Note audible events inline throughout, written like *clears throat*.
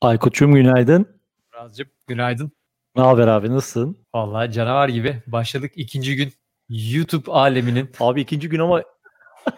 Aykut'cum günaydın. Murat'cığım günaydın. Ne haber abi nasılsın? Vallahi canavar gibi başladık ikinci gün YouTube aleminin. Abi ikinci gün ama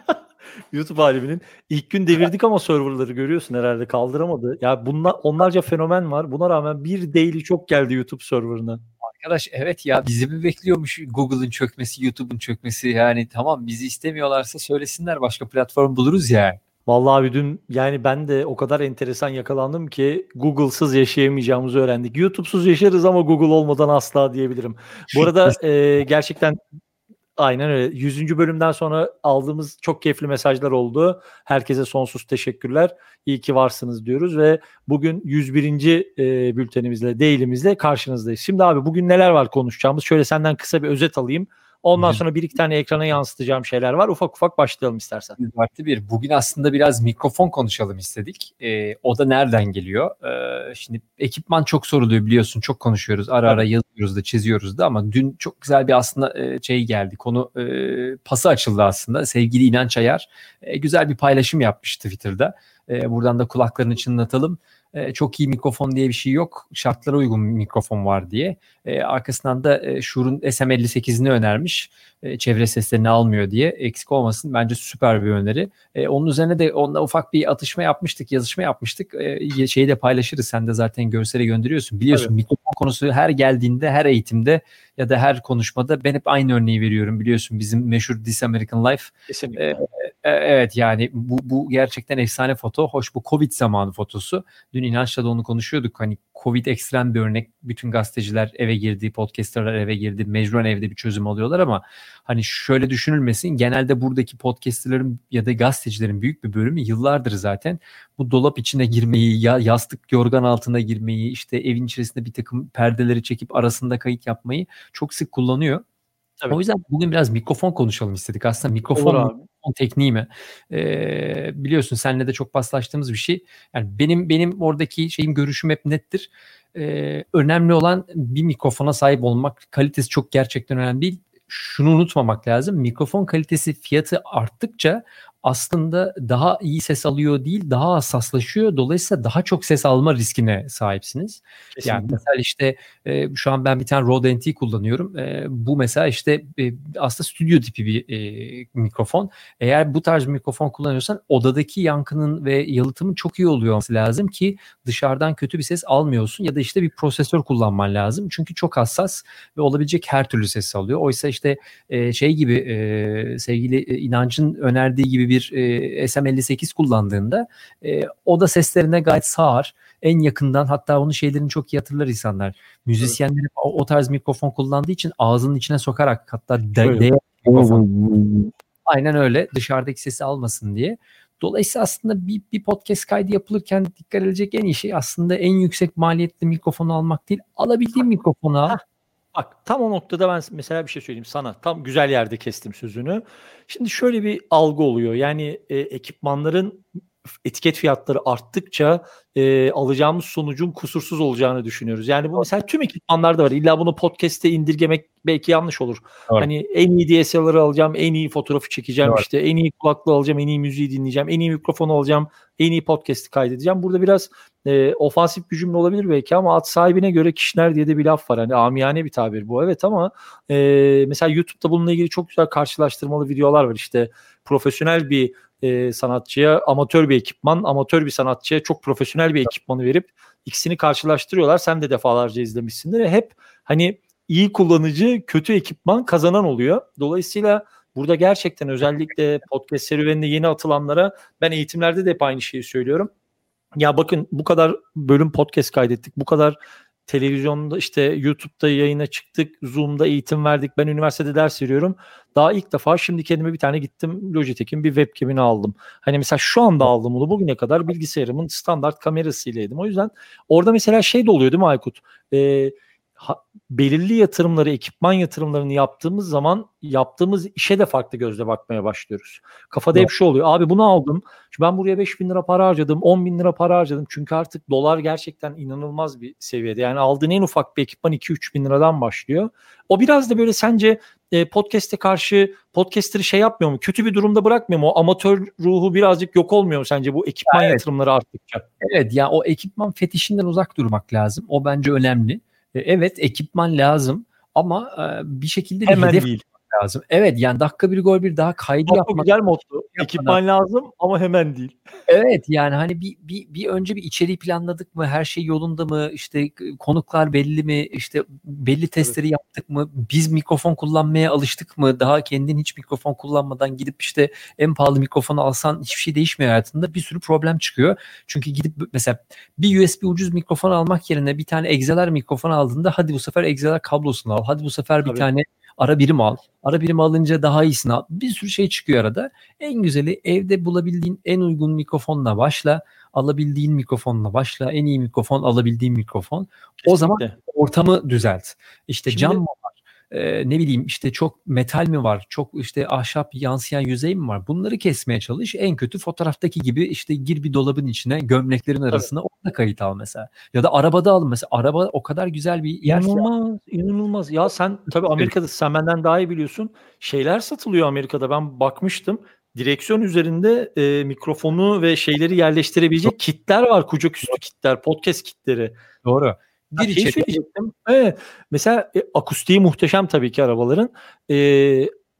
*laughs* YouTube aleminin ilk gün devirdik ama serverları görüyorsun herhalde kaldıramadı. Ya bunlar onlarca fenomen var. Buna rağmen bir daily çok geldi YouTube serverına. Arkadaş evet ya bizi mi bekliyormuş Google'ın çökmesi, YouTube'un çökmesi yani tamam bizi istemiyorlarsa söylesinler başka platform buluruz ya. Vallahi abi dün yani ben de o kadar enteresan yakalandım ki Google'sız yaşayamayacağımızı öğrendik. YouTube'suz yaşarız ama Google olmadan asla diyebilirim. Bu arada e, gerçekten aynen öyle. 100. bölümden sonra aldığımız çok keyifli mesajlar oldu. Herkese sonsuz teşekkürler. İyi ki varsınız diyoruz ve bugün 101. E, bültenimizle, değilimizle karşınızdayız. Şimdi abi bugün neler var konuşacağımız? Şöyle senden kısa bir özet alayım. Ondan sonra bir iki tane ekrana yansıtacağım şeyler var. Ufak ufak başlayalım istersen. Artı bir. Bugün aslında biraz mikrofon konuşalım istedik. Ee, o da nereden geliyor? Ee, şimdi ekipman çok soruluyor biliyorsun. Çok konuşuyoruz. Ara ara yazıyoruz da çiziyoruz da ama dün çok güzel bir aslında e, şey geldi. Konu e, pası açıldı aslında. Sevgili İnanç Ayar e, güzel bir paylaşım yapmıştı Twitter'da. E, buradan da kulaklarını çınlatalım e, çok iyi mikrofon diye bir şey yok. Şartlara uygun mikrofon var diye. E, arkasından da e, Shure'un SM58'ini önermiş. E, çevre seslerini almıyor diye. Eksik olmasın. Bence süper bir öneri. E, onun üzerine de onunla ufak bir atışma yapmıştık, yazışma yapmıştık. E, şeyi de paylaşırız. Sen de zaten görsele gönderiyorsun. Biliyorsun evet. mikrofon konusu her geldiğinde, her eğitimde ya da her konuşmada ben hep aynı örneği veriyorum. Biliyorsun bizim meşhur This American Life. Kesinlikle. E, evet yani bu, bu gerçekten efsane foto. Hoş bu Covid zamanı fotosu. Dün inançla da onu konuşuyorduk. Hani Covid ekstrem bir örnek. Bütün gazeteciler eve girdi, podcasterlar eve girdi. Mecburen evde bir çözüm alıyorlar ama hani şöyle düşünülmesin. Genelde buradaki podcasterların ya da gazetecilerin büyük bir bölümü yıllardır zaten bu dolap içine girmeyi, ya yastık yorgan altına girmeyi, işte evin içerisinde bir takım perdeleri çekip arasında kayıt yapmayı çok sık kullanıyor. Tabii. O yüzden bugün biraz mikrofon konuşalım istedik. Aslında mikrofon, mikrofon tekniği mi? Ee, biliyorsun seninle de çok paslaştığımız bir şey. Yani benim benim oradaki şeyim görüşüm hep nettir. Ee, önemli olan bir mikrofona sahip olmak. Kalitesi çok gerçekten önemli değil. Şunu unutmamak lazım. Mikrofon kalitesi fiyatı arttıkça aslında daha iyi ses alıyor değil daha hassaslaşıyor. Dolayısıyla daha çok ses alma riskine sahipsiniz. Kesinlikle. Yani mesela işte e, şu an ben bir tane Rode NT kullanıyorum. E, bu mesela işte e, aslında stüdyo tipi bir e, mikrofon. Eğer bu tarz bir mikrofon kullanıyorsan odadaki yankının ve yalıtımın çok iyi oluyor olması lazım ki dışarıdan kötü bir ses almıyorsun ya da işte bir prosesör kullanman lazım. Çünkü çok hassas ve olabilecek her türlü ses alıyor. Oysa işte e, şey gibi e, sevgili e, inancın önerdiği gibi bir e, SM58 kullandığında e, o da seslerine gayet sağır. En yakından hatta onun şeylerini çok iyi hatırlar insanlar. Müzisyenler o, o tarz mikrofon kullandığı için ağzının içine sokarak hatta de, de mikrofon. Aynen öyle dışarıdaki sesi almasın diye. Dolayısıyla aslında bir, bir podcast kaydı yapılırken dikkat edilecek en iyi şey aslında en yüksek maliyetli mikrofonu almak değil. Alabildiğim mikrofonu al. Bak tam o noktada ben mesela bir şey söyleyeyim sana. Tam güzel yerde kestim sözünü. Şimdi şöyle bir algı oluyor. Yani e, ekipmanların etiket fiyatları arttıkça e, alacağımız sonucun kusursuz olacağını düşünüyoruz. Yani bu mesela tüm ekipmanlarda var. İlla bunu podcast'te indirgemek belki yanlış olur. Evet. Hani en iyi DSLR'ı alacağım, en iyi fotoğrafı çekeceğim evet. işte, en iyi kulaklığı alacağım, en iyi müziği dinleyeceğim, en iyi mikrofonu alacağım, en iyi podcast'i kaydedeceğim. Burada biraz e, ofansif bir cümle olabilir belki ama at sahibine göre kişiler diye de bir laf var. Hani amiyane bir tabir bu evet ama e, mesela YouTube'da bununla ilgili çok güzel karşılaştırmalı videolar var. İşte profesyonel bir e, sanatçıya amatör bir ekipman, amatör bir sanatçıya çok profesyonel bir ekipmanı verip ikisini karşılaştırıyorlar. Sen de defalarca izlemişsindir. Hep hani iyi kullanıcı, kötü ekipman kazanan oluyor. Dolayısıyla burada gerçekten özellikle podcast serüveninde yeni atılanlara ben eğitimlerde de hep aynı şeyi söylüyorum. Ya bakın bu kadar bölüm podcast kaydettik. Bu kadar televizyonda işte YouTube'da yayına çıktık, Zoom'da eğitim verdik. Ben üniversitede ders veriyorum. Daha ilk defa şimdi kendime bir tane gittim Logitech'in bir webcam'ini aldım. Hani mesela şu anda aldım bunu bugüne kadar bilgisayarımın standart kamerasıylaydım. O yüzden orada mesela şey de oluyor değil mi Aykut? Ee, ha, belirli yatırımları, ekipman yatırımlarını yaptığımız zaman yaptığımız işe de farklı gözle bakmaya başlıyoruz. Kafada evet. hep şu oluyor. Abi bunu aldım. Şimdi ben buraya 5 bin lira para harcadım. 10 bin lira para harcadım. Çünkü artık dolar gerçekten inanılmaz bir seviyede. Yani aldığın en ufak bir ekipman 2-3 bin liradan başlıyor. O biraz da böyle sence e, podcast'e karşı podcaster'ı şey yapmıyor mu? Kötü bir durumda bırakmıyor mu? O amatör ruhu birazcık yok olmuyor mu sence bu ekipman evet. yatırımları arttıkça? Evet ya o ekipman fetişinden uzak durmak lazım. O bence önemli. E, evet ekipman lazım ama e, bir şekilde Hemen bir hedef değil lazım. Evet yani dakika bir gol bir daha kaydı Çok yapmak. güzel motto. Ekipman lazım ama hemen değil. Evet yani hani bir, bir, bir önce bir içeriği planladık mı? Her şey yolunda mı? İşte konuklar belli mi? İşte belli testleri evet. yaptık mı? Biz mikrofon kullanmaya alıştık mı? Daha kendin hiç mikrofon kullanmadan gidip işte en pahalı mikrofonu alsan hiçbir şey değişmiyor hayatında. Bir sürü problem çıkıyor. Çünkü gidip mesela bir USB ucuz mikrofon almak yerine bir tane XLR mikrofon aldığında hadi bu sefer XLR kablosunu al. Hadi bu sefer bir Tabii. tane Ara birim al. Ara birim alınca daha iyisini al. Bir sürü şey çıkıyor arada. En güzeli evde bulabildiğin en uygun mikrofonla başla. Alabildiğin mikrofonla başla. En iyi mikrofon alabildiğin mikrofon. Kesinlikle. O zaman ortamı düzelt. İşte Şimdi, cam? E, ne bileyim işte çok metal mi var, çok işte ahşap yansıyan yüzey mi var? Bunları kesmeye çalış. En kötü fotoğraftaki gibi işte gir bir dolabın içine gömleklerin arasına evet. orada kayıt al mesela. Ya da arabada al mesela. Araba o kadar güzel bir yer. İnanılmaz, inanılmaz. Ya sen tabii Amerika'da sen benden daha iyi biliyorsun. Şeyler satılıyor Amerika'da. Ben bakmıştım direksiyon üzerinde e, mikrofonu ve şeyleri yerleştirebilecek kitler var. Kucak üstü kitler, podcast kitleri. Doğru. Bir şey söyleyecektim. Evet. Mesela e, akustiği muhteşem tabii ki arabaların. E,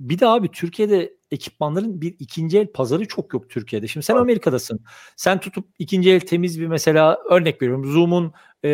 bir de abi Türkiye'de ekipmanların bir ikinci el pazarı çok yok Türkiye'de. Şimdi sen Amerika'dasın. Sen tutup ikinci el temiz bir mesela örnek veriyorum. Zoom'un e,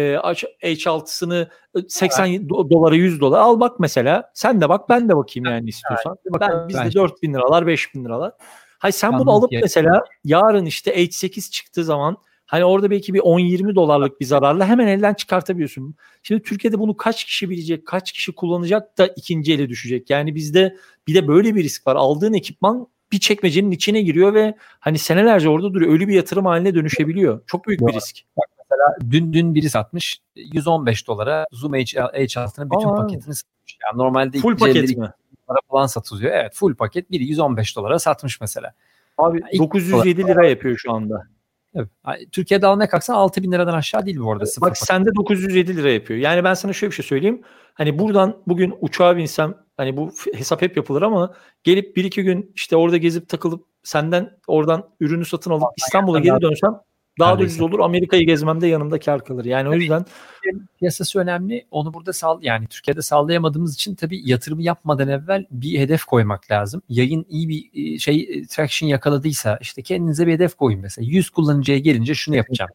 H6'sını 80 evet. dolara 100 dolar al bak mesela. Sen de bak ben de bakayım yani istiyorsan. Evet. Ben bizde 4 bin liralar 5 bin liralar. Hay sen bunu alıp mesela yarın işte H8 çıktığı zaman Hani orada belki bir 10-20 dolarlık bir zararla hemen elden çıkartabiliyorsun. Şimdi Türkiye'de bunu kaç kişi bilecek, kaç kişi kullanacak da ikinci ele düşecek. Yani bizde bir de böyle bir risk var. Aldığın ekipman bir çekmecenin içine giriyor ve hani senelerce orada duruyor. Ölü bir yatırım haline dönüşebiliyor. Çok büyük bir risk. Bak mesela dün dün biri satmış 115 dolara Zoom H6'nın bütün Aa. paketini satmış. Yani normalde full paket mi? Para falan satılıyor. Evet full paket biri 115 dolara satmış mesela. Abi yani 907 lira yapıyor şu anda. Evet. Türkiye'de almaya kalksan 6 bin liradan aşağı değil bu arada. Bak sende 907 lira yapıyor. Yani ben sana şöyle bir şey söyleyeyim. Hani buradan bugün uçağa binsem hani bu hesap hep yapılır ama gelip bir iki gün işte orada gezip takılıp senden oradan ürünü satın alıp İstanbul'a geri dönsem daha da ucuz olur. Amerika'yı gezmemde yanımda kar kalır. Yani o yüzden piyasası önemli. Onu burada sal yani Türkiye'de sağlayamadığımız için tabii yatırımı yapmadan evvel bir hedef koymak lazım. Yayın iyi bir e, şey e, traction yakaladıysa işte kendinize bir hedef koyun mesela. 100 kullanıcıya gelince şunu yapacağım.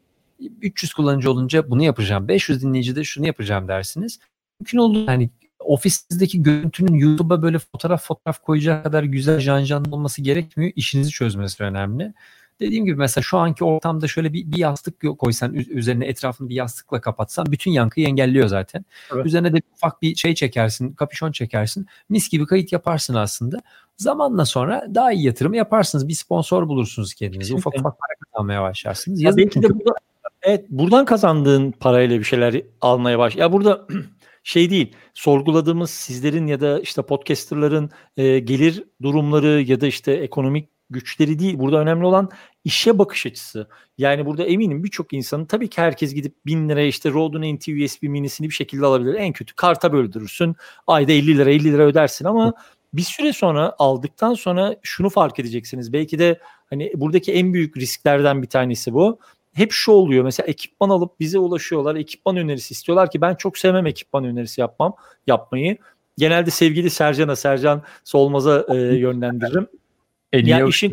300 kullanıcı olunca bunu yapacağım. 500 dinleyicide şunu yapacağım dersiniz. Mümkün olduğu yani ofisteki görüntünün YouTube'a böyle fotoğraf fotoğraf koyacak kadar güzel janjanlı olması gerekmiyor. İşinizi çözmesi önemli. Dediğim gibi mesela şu anki ortamda şöyle bir, bir yastık koysan üzerine etrafını bir yastıkla kapatsan bütün yankıyı engelliyor zaten. Evet. Üzerine de ufak bir şey çekersin, kapüşon çekersin. Mis gibi kayıt yaparsın aslında. Zamanla sonra daha iyi yatırım yaparsınız. Bir sponsor bulursunuz kendinize. Ufak ufak para kazanmaya başlarsınız. Ya belki de burada, evet buradan kazandığın parayla bir şeyler almaya baş. Ya burada *clears throat* şey değil sorguladığımız sizlerin ya da işte podcasterların e, gelir durumları ya da işte ekonomik güçleri değil. Burada önemli olan işe bakış açısı. Yani burada eminim birçok insanın tabii ki herkes gidip 1000 lira işte Rode NT USB minisini bir şekilde alabilir. En kötü karta böldürürsün. Ayda 50 lira 50 lira ödersin ama bir süre sonra aldıktan sonra şunu fark edeceksiniz. Belki de hani buradaki en büyük risklerden bir tanesi bu. Hep şu oluyor mesela ekipman alıp bize ulaşıyorlar. Ekipman önerisi istiyorlar ki ben çok sevmem ekipman önerisi yapmam yapmayı. Genelde sevgili Sercan'a, Sercan Solmaz'a e, *laughs* yönlendiririm. En yani işin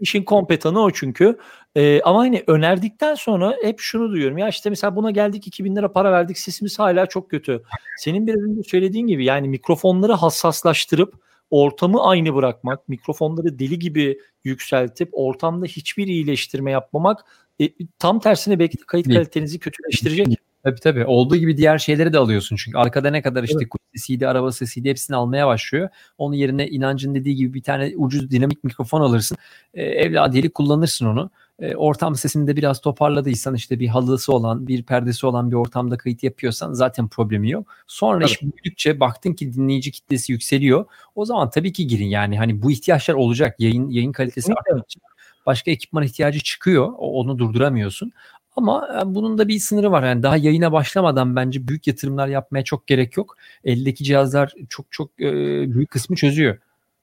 işin kompetanı o çünkü. Ee, ama hani önerdikten sonra hep şunu duyuyorum. Ya işte mesela buna geldik 2000 lira para verdik sesimiz hala çok kötü. Senin biraz önce söylediğin gibi yani mikrofonları hassaslaştırıp ortamı aynı bırakmak, mikrofonları deli gibi yükseltip ortamda hiçbir iyileştirme yapmamak e, tam tersine belki de kayıt kalitenizi kötüleştirecek. Tabii tabii. Olduğu gibi diğer şeyleri de alıyorsun çünkü. Arkada ne kadar işte evet. kuş sesiydi, araba sesiydi hepsini almaya başlıyor. Onun yerine inancın dediği gibi bir tane ucuz dinamik mikrofon alırsın. E, evladiyeli kullanırsın onu. e, ortam sesini de biraz toparladıysan işte bir halısı olan bir perdesi olan bir ortamda kayıt yapıyorsan zaten problemi yok. Sonra tabii. iş büyüdükçe baktın ki dinleyici kitlesi yükseliyor. O zaman tabii ki girin yani hani bu ihtiyaçlar olacak. Yayın yayın kalitesi arttıkça başka ekipman ihtiyacı çıkıyor. Onu durduramıyorsun. Ama e, bunun da bir sınırı var. Yani daha yayına başlamadan bence büyük yatırımlar yapmaya çok gerek yok. Eldeki cihazlar çok çok e, büyük kısmı çözüyor.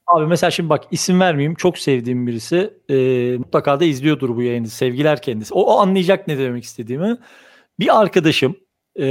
Abi mesela şimdi bak isim vermeyeyim. Çok sevdiğim birisi. E, mutlaka da izliyordur bu yayını. Sevgiler kendisi. O, o anlayacak ne demek istediğimi. Bir arkadaşım e,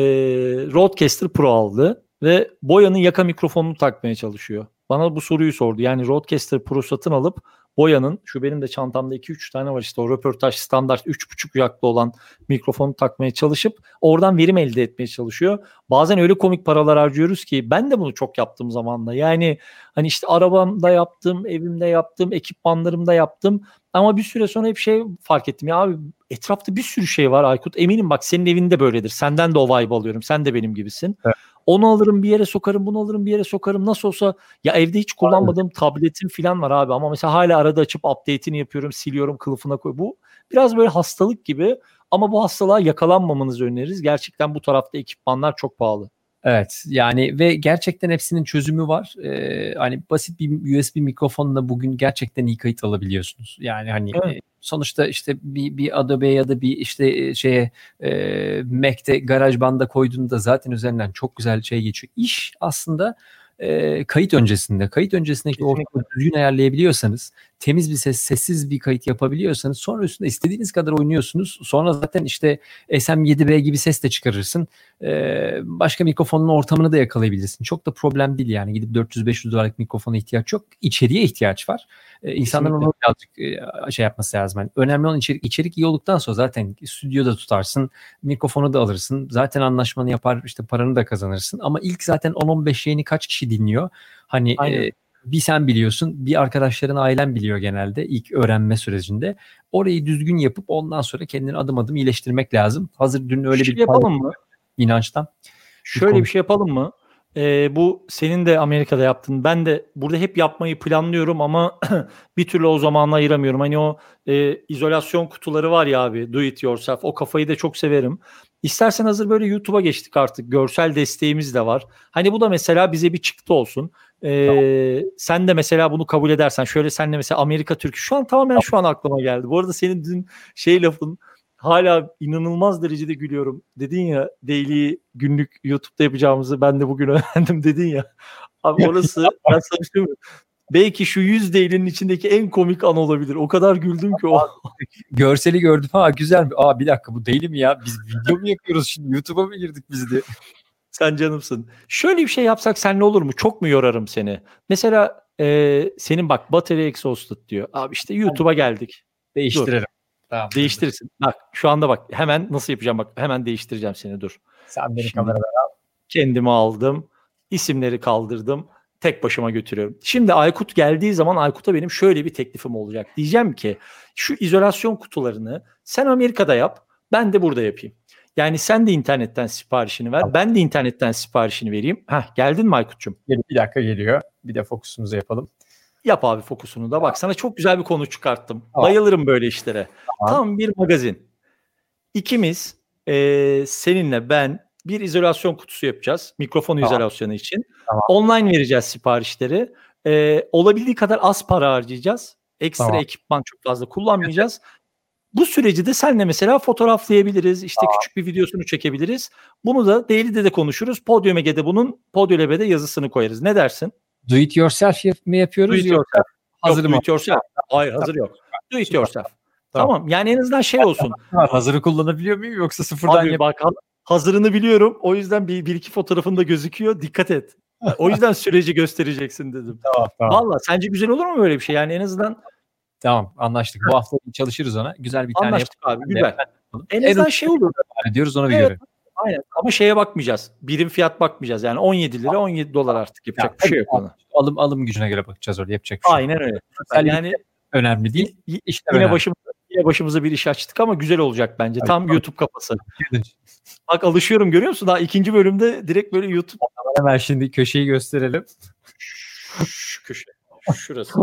Rodecaster Pro aldı ve Boya'nın yaka mikrofonunu takmaya çalışıyor. Bana bu soruyu sordu. Yani Rodecaster Pro satın alıp Boya'nın şu benim de çantamda 2-3 tane var işte o röportaj standart 3.5 yaklı olan mikrofonu takmaya çalışıp oradan verim elde etmeye çalışıyor. Bazen öyle komik paralar harcıyoruz ki ben de bunu çok yaptığım zamanda yani hani işte arabamda yaptım, evimde yaptım, ekipmanlarımda yaptım ama bir süre sonra hep şey fark ettim ya abi etrafta bir sürü şey var Aykut. Eminim bak senin evinde böyledir. Senden de o vibe alıyorum. Sen de benim gibisin. Evet. Onu alırım bir yere sokarım, bunu alırım bir yere sokarım. Nasıl olsa ya evde hiç kullanmadığım Aynen. tabletim falan var abi ama mesela hala arada açıp update'ini yapıyorum, siliyorum, kılıfına koy. Bu biraz böyle hastalık gibi ama bu hastalığa yakalanmamanızı öneririz. Gerçekten bu tarafta ekipmanlar çok pahalı. Evet yani ve gerçekten hepsinin çözümü var. Ee, hani basit bir USB mikrofonla bugün gerçekten iyi kayıt alabiliyorsunuz. Yani hani evet. e, sonuçta işte bir, bir Adobe ya da bir işte e, şeye e, Mac'te GarageBand'a koyduğunda zaten üzerinden çok güzel şey geçiyor. İş aslında e, kayıt öncesinde, kayıt öncesindeki ortamı düzgün ayarlayabiliyorsanız, temiz bir ses, sessiz bir kayıt yapabiliyorsanız sonra üstünde istediğiniz kadar oynuyorsunuz. Sonra zaten işte SM7B gibi ses de çıkarırsın. E, başka mikrofonun ortamını da yakalayabilirsin. Çok da problem değil yani gidip 400-500 dolarlık mikrofona ihtiyaç yok. İçeriye ihtiyaç var. E, insanların onu birazcık e, şey yapması lazım. Yani önemli olan içerik. İçerik iyi olduktan sonra zaten stüdyoda tutarsın, mikrofonu da alırsın. Zaten anlaşmanı yapar, işte paranı da kazanırsın. Ama ilk zaten 10-15 yayını kaç kişi dinliyor? Hani e, bir sen biliyorsun, bir arkadaşların ailen biliyor genelde ilk öğrenme sürecinde. Orayı düzgün yapıp ondan sonra kendini adım adım iyileştirmek lazım. Hazır dün öyle şey bir yapalım mı? inançtan. Şöyle bir, bir şey yapalım mı? Ee, bu senin de Amerika'da yaptın. Ben de burada hep yapmayı planlıyorum ama *clears throat* bir türlü o zamanla ayıramıyorum. Hani o e, izolasyon kutuları var ya abi do it yourself. O kafayı da çok severim. İstersen hazır böyle YouTube'a geçtik artık. Görsel desteğimiz de var. Hani bu da mesela bize bir çıktı olsun. Ee, tamam. Sen de mesela bunu kabul edersen şöyle senle mesela Amerika Türk şu an tamamen tamam. şu an aklıma geldi. Bu arada senin dün şey lafın hala inanılmaz derecede gülüyorum. Dedin ya daily günlük YouTube'da yapacağımızı ben de bugün *laughs* öğrendim dedin ya. Abi orası ben sana Belki şu 100 değilinin içindeki en komik an olabilir. O kadar güldüm ki o. Görseli gördüm. Ha güzel. Aa bir dakika bu değil mi ya? Biz video mu yapıyoruz şimdi? YouTube'a mı girdik biz de? *laughs* Sen canımsın. Şöyle bir şey yapsak sen ne olur mu? Çok mu yorarım seni? Mesela e, senin bak battery exhausted diyor. Abi işte YouTube'a geldik. Değiştirelim. Dur. Tamam. Değiştirirsin. Bak şu anda bak hemen nasıl yapacağım bak hemen değiştireceğim seni dur. Sen beni kameradan al. Kendimi aldım. isimleri kaldırdım. Tek başıma götürüyorum. Şimdi Aykut geldiği zaman Aykut'a benim şöyle bir teklifim olacak. Diyeceğim ki şu izolasyon kutularını sen Amerika'da yap. Ben de burada yapayım. Yani sen de internetten siparişini ver. Tamam. Ben de internetten siparişini vereyim. Heh, geldin mi Aykut'cum? Bir dakika geliyor. Bir de fokusumuzu yapalım. Yap abi fokusunu da. Bak sana çok güzel bir konu çıkarttım. Tamam. Bayılırım böyle işlere. Tamam. Tam bir magazin. İkimiz e, seninle ben bir izolasyon kutusu yapacağız. Mikrofon tamam. izolasyonu için. Tamam. Online vereceğiz siparişleri. E, olabildiği kadar az para harcayacağız. Ekstra tamam. ekipman çok fazla kullanmayacağız. Bu süreci de senle mesela fotoğraflayabiliriz. İşte Aa. küçük bir videosunu çekebiliriz. Bunu da Daily'de de konuşuruz. Podium Ege'de bunun Podium yazısını koyarız. Ne dersin? Do it yourself yap mı yapıyoruz? Do it yourself. Hazır mı? Do it yourself. Hayır hazır yok. Do it yourself. Tamam. tamam. Yani en azından şey olsun. Hazırı kullanabiliyor muyum yoksa sıfırdan Abi yap- bak hazırını biliyorum. O yüzden bir, bir iki fotoğrafında gözüküyor. Dikkat et. O yüzden süreci göstereceksin dedim. *laughs* Tamam, tamam. Valla sence güzel olur mu böyle bir şey? Yani en azından Tamam anlaştık. Bu hafta çalışırız ona. Güzel bir tane Anlaştık abi güzel. En, en azından şey olur. Diyoruz ona bir evet, göre. Aynen ama şeye bakmayacağız. Birim fiyat bakmayacağız. Yani 17 lira 17 dolar artık yapacak ya, bir şey yok ona. Alım alım gücüne göre bakacağız orada yapacak bir şey. Aynen öyle. Yani, yani önemli değil. Y- yine önemli. başımıza yine başımıza bir iş açtık ama güzel olacak bence. Tam evet. YouTube kafası. Bak alışıyorum görüyor musun? Daha ikinci bölümde direkt böyle YouTube. Hemen şimdi köşeyi gösterelim. Şu köşe. Şurası.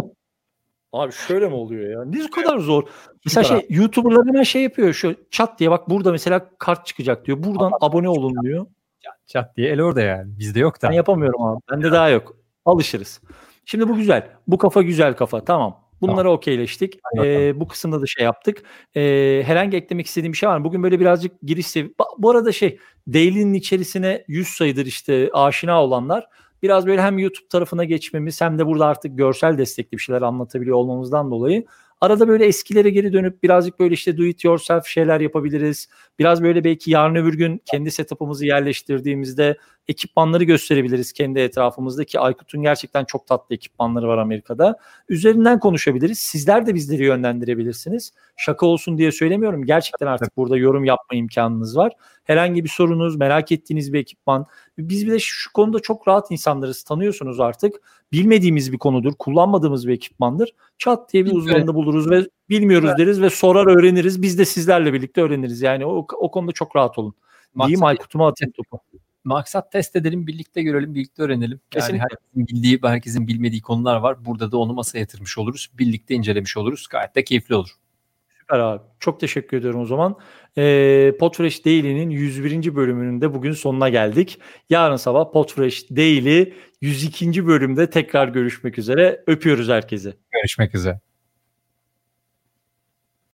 Abi şöyle mi oluyor ya? Ne kadar zor. Mesela şey YouTuber'lar hemen şey yapıyor şu chat diye bak burada mesela kart çıkacak diyor. Buradan Ama abone olun diyor. Chat, chat diye el orada yani. Bizde yok da. Ben yapamıyorum abi. Bende daha yok. Alışırız. Şimdi bu güzel. Bu kafa güzel kafa. Tamam. Bunları tamam. okeyleştik. Ee, bu kısımda da şey yaptık. Ee, herhangi eklemek istediğim bir şey var mı? Bugün böyle birazcık giriş sevi- Bu arada şey Daily'nin içerisine 100 sayıdır işte aşina olanlar biraz böyle hem YouTube tarafına geçmemiz hem de burada artık görsel destekli bir şeyler anlatabiliyor olmamızdan dolayı Arada böyle eskilere geri dönüp birazcık böyle işte do it yourself şeyler yapabiliriz. Biraz böyle belki yarın öbür gün kendi setup'ımızı yerleştirdiğimizde ekipmanları gösterebiliriz kendi etrafımızdaki. Aykut'un gerçekten çok tatlı ekipmanları var Amerika'da. Üzerinden konuşabiliriz. Sizler de bizleri yönlendirebilirsiniz. Şaka olsun diye söylemiyorum. Gerçekten artık burada yorum yapma imkanınız var. Herhangi bir sorunuz, merak ettiğiniz bir ekipman. Biz bir de şu konuda çok rahat insanlarız. Tanıyorsunuz artık. Bilmediğimiz bir konudur. Kullanmadığımız bir ekipmandır. Çat diye bir uzmanını buluruz ve bilmiyoruz evet. deriz ve sorar öğreniriz. Biz de sizlerle birlikte öğreniriz. Yani o, o konuda çok rahat olun. Diyeyim Aykut'uma atayım topu. Maksat test edelim, birlikte görelim, birlikte öğrenelim. Kesinlikle. Yani herkesin bildiği, herkesin bilmediği konular var. Burada da onu masaya yatırmış oluruz. Birlikte incelemiş oluruz. Gayet de keyifli olur. Süper abi. Çok teşekkür ediyorum o zaman. E, Podfresh Daily'nin 101. bölümünün de bugün sonuna geldik. Yarın sabah Podfresh Daily 102. bölümde tekrar görüşmek üzere. Öpüyoruz herkese. Görüşmek üzere.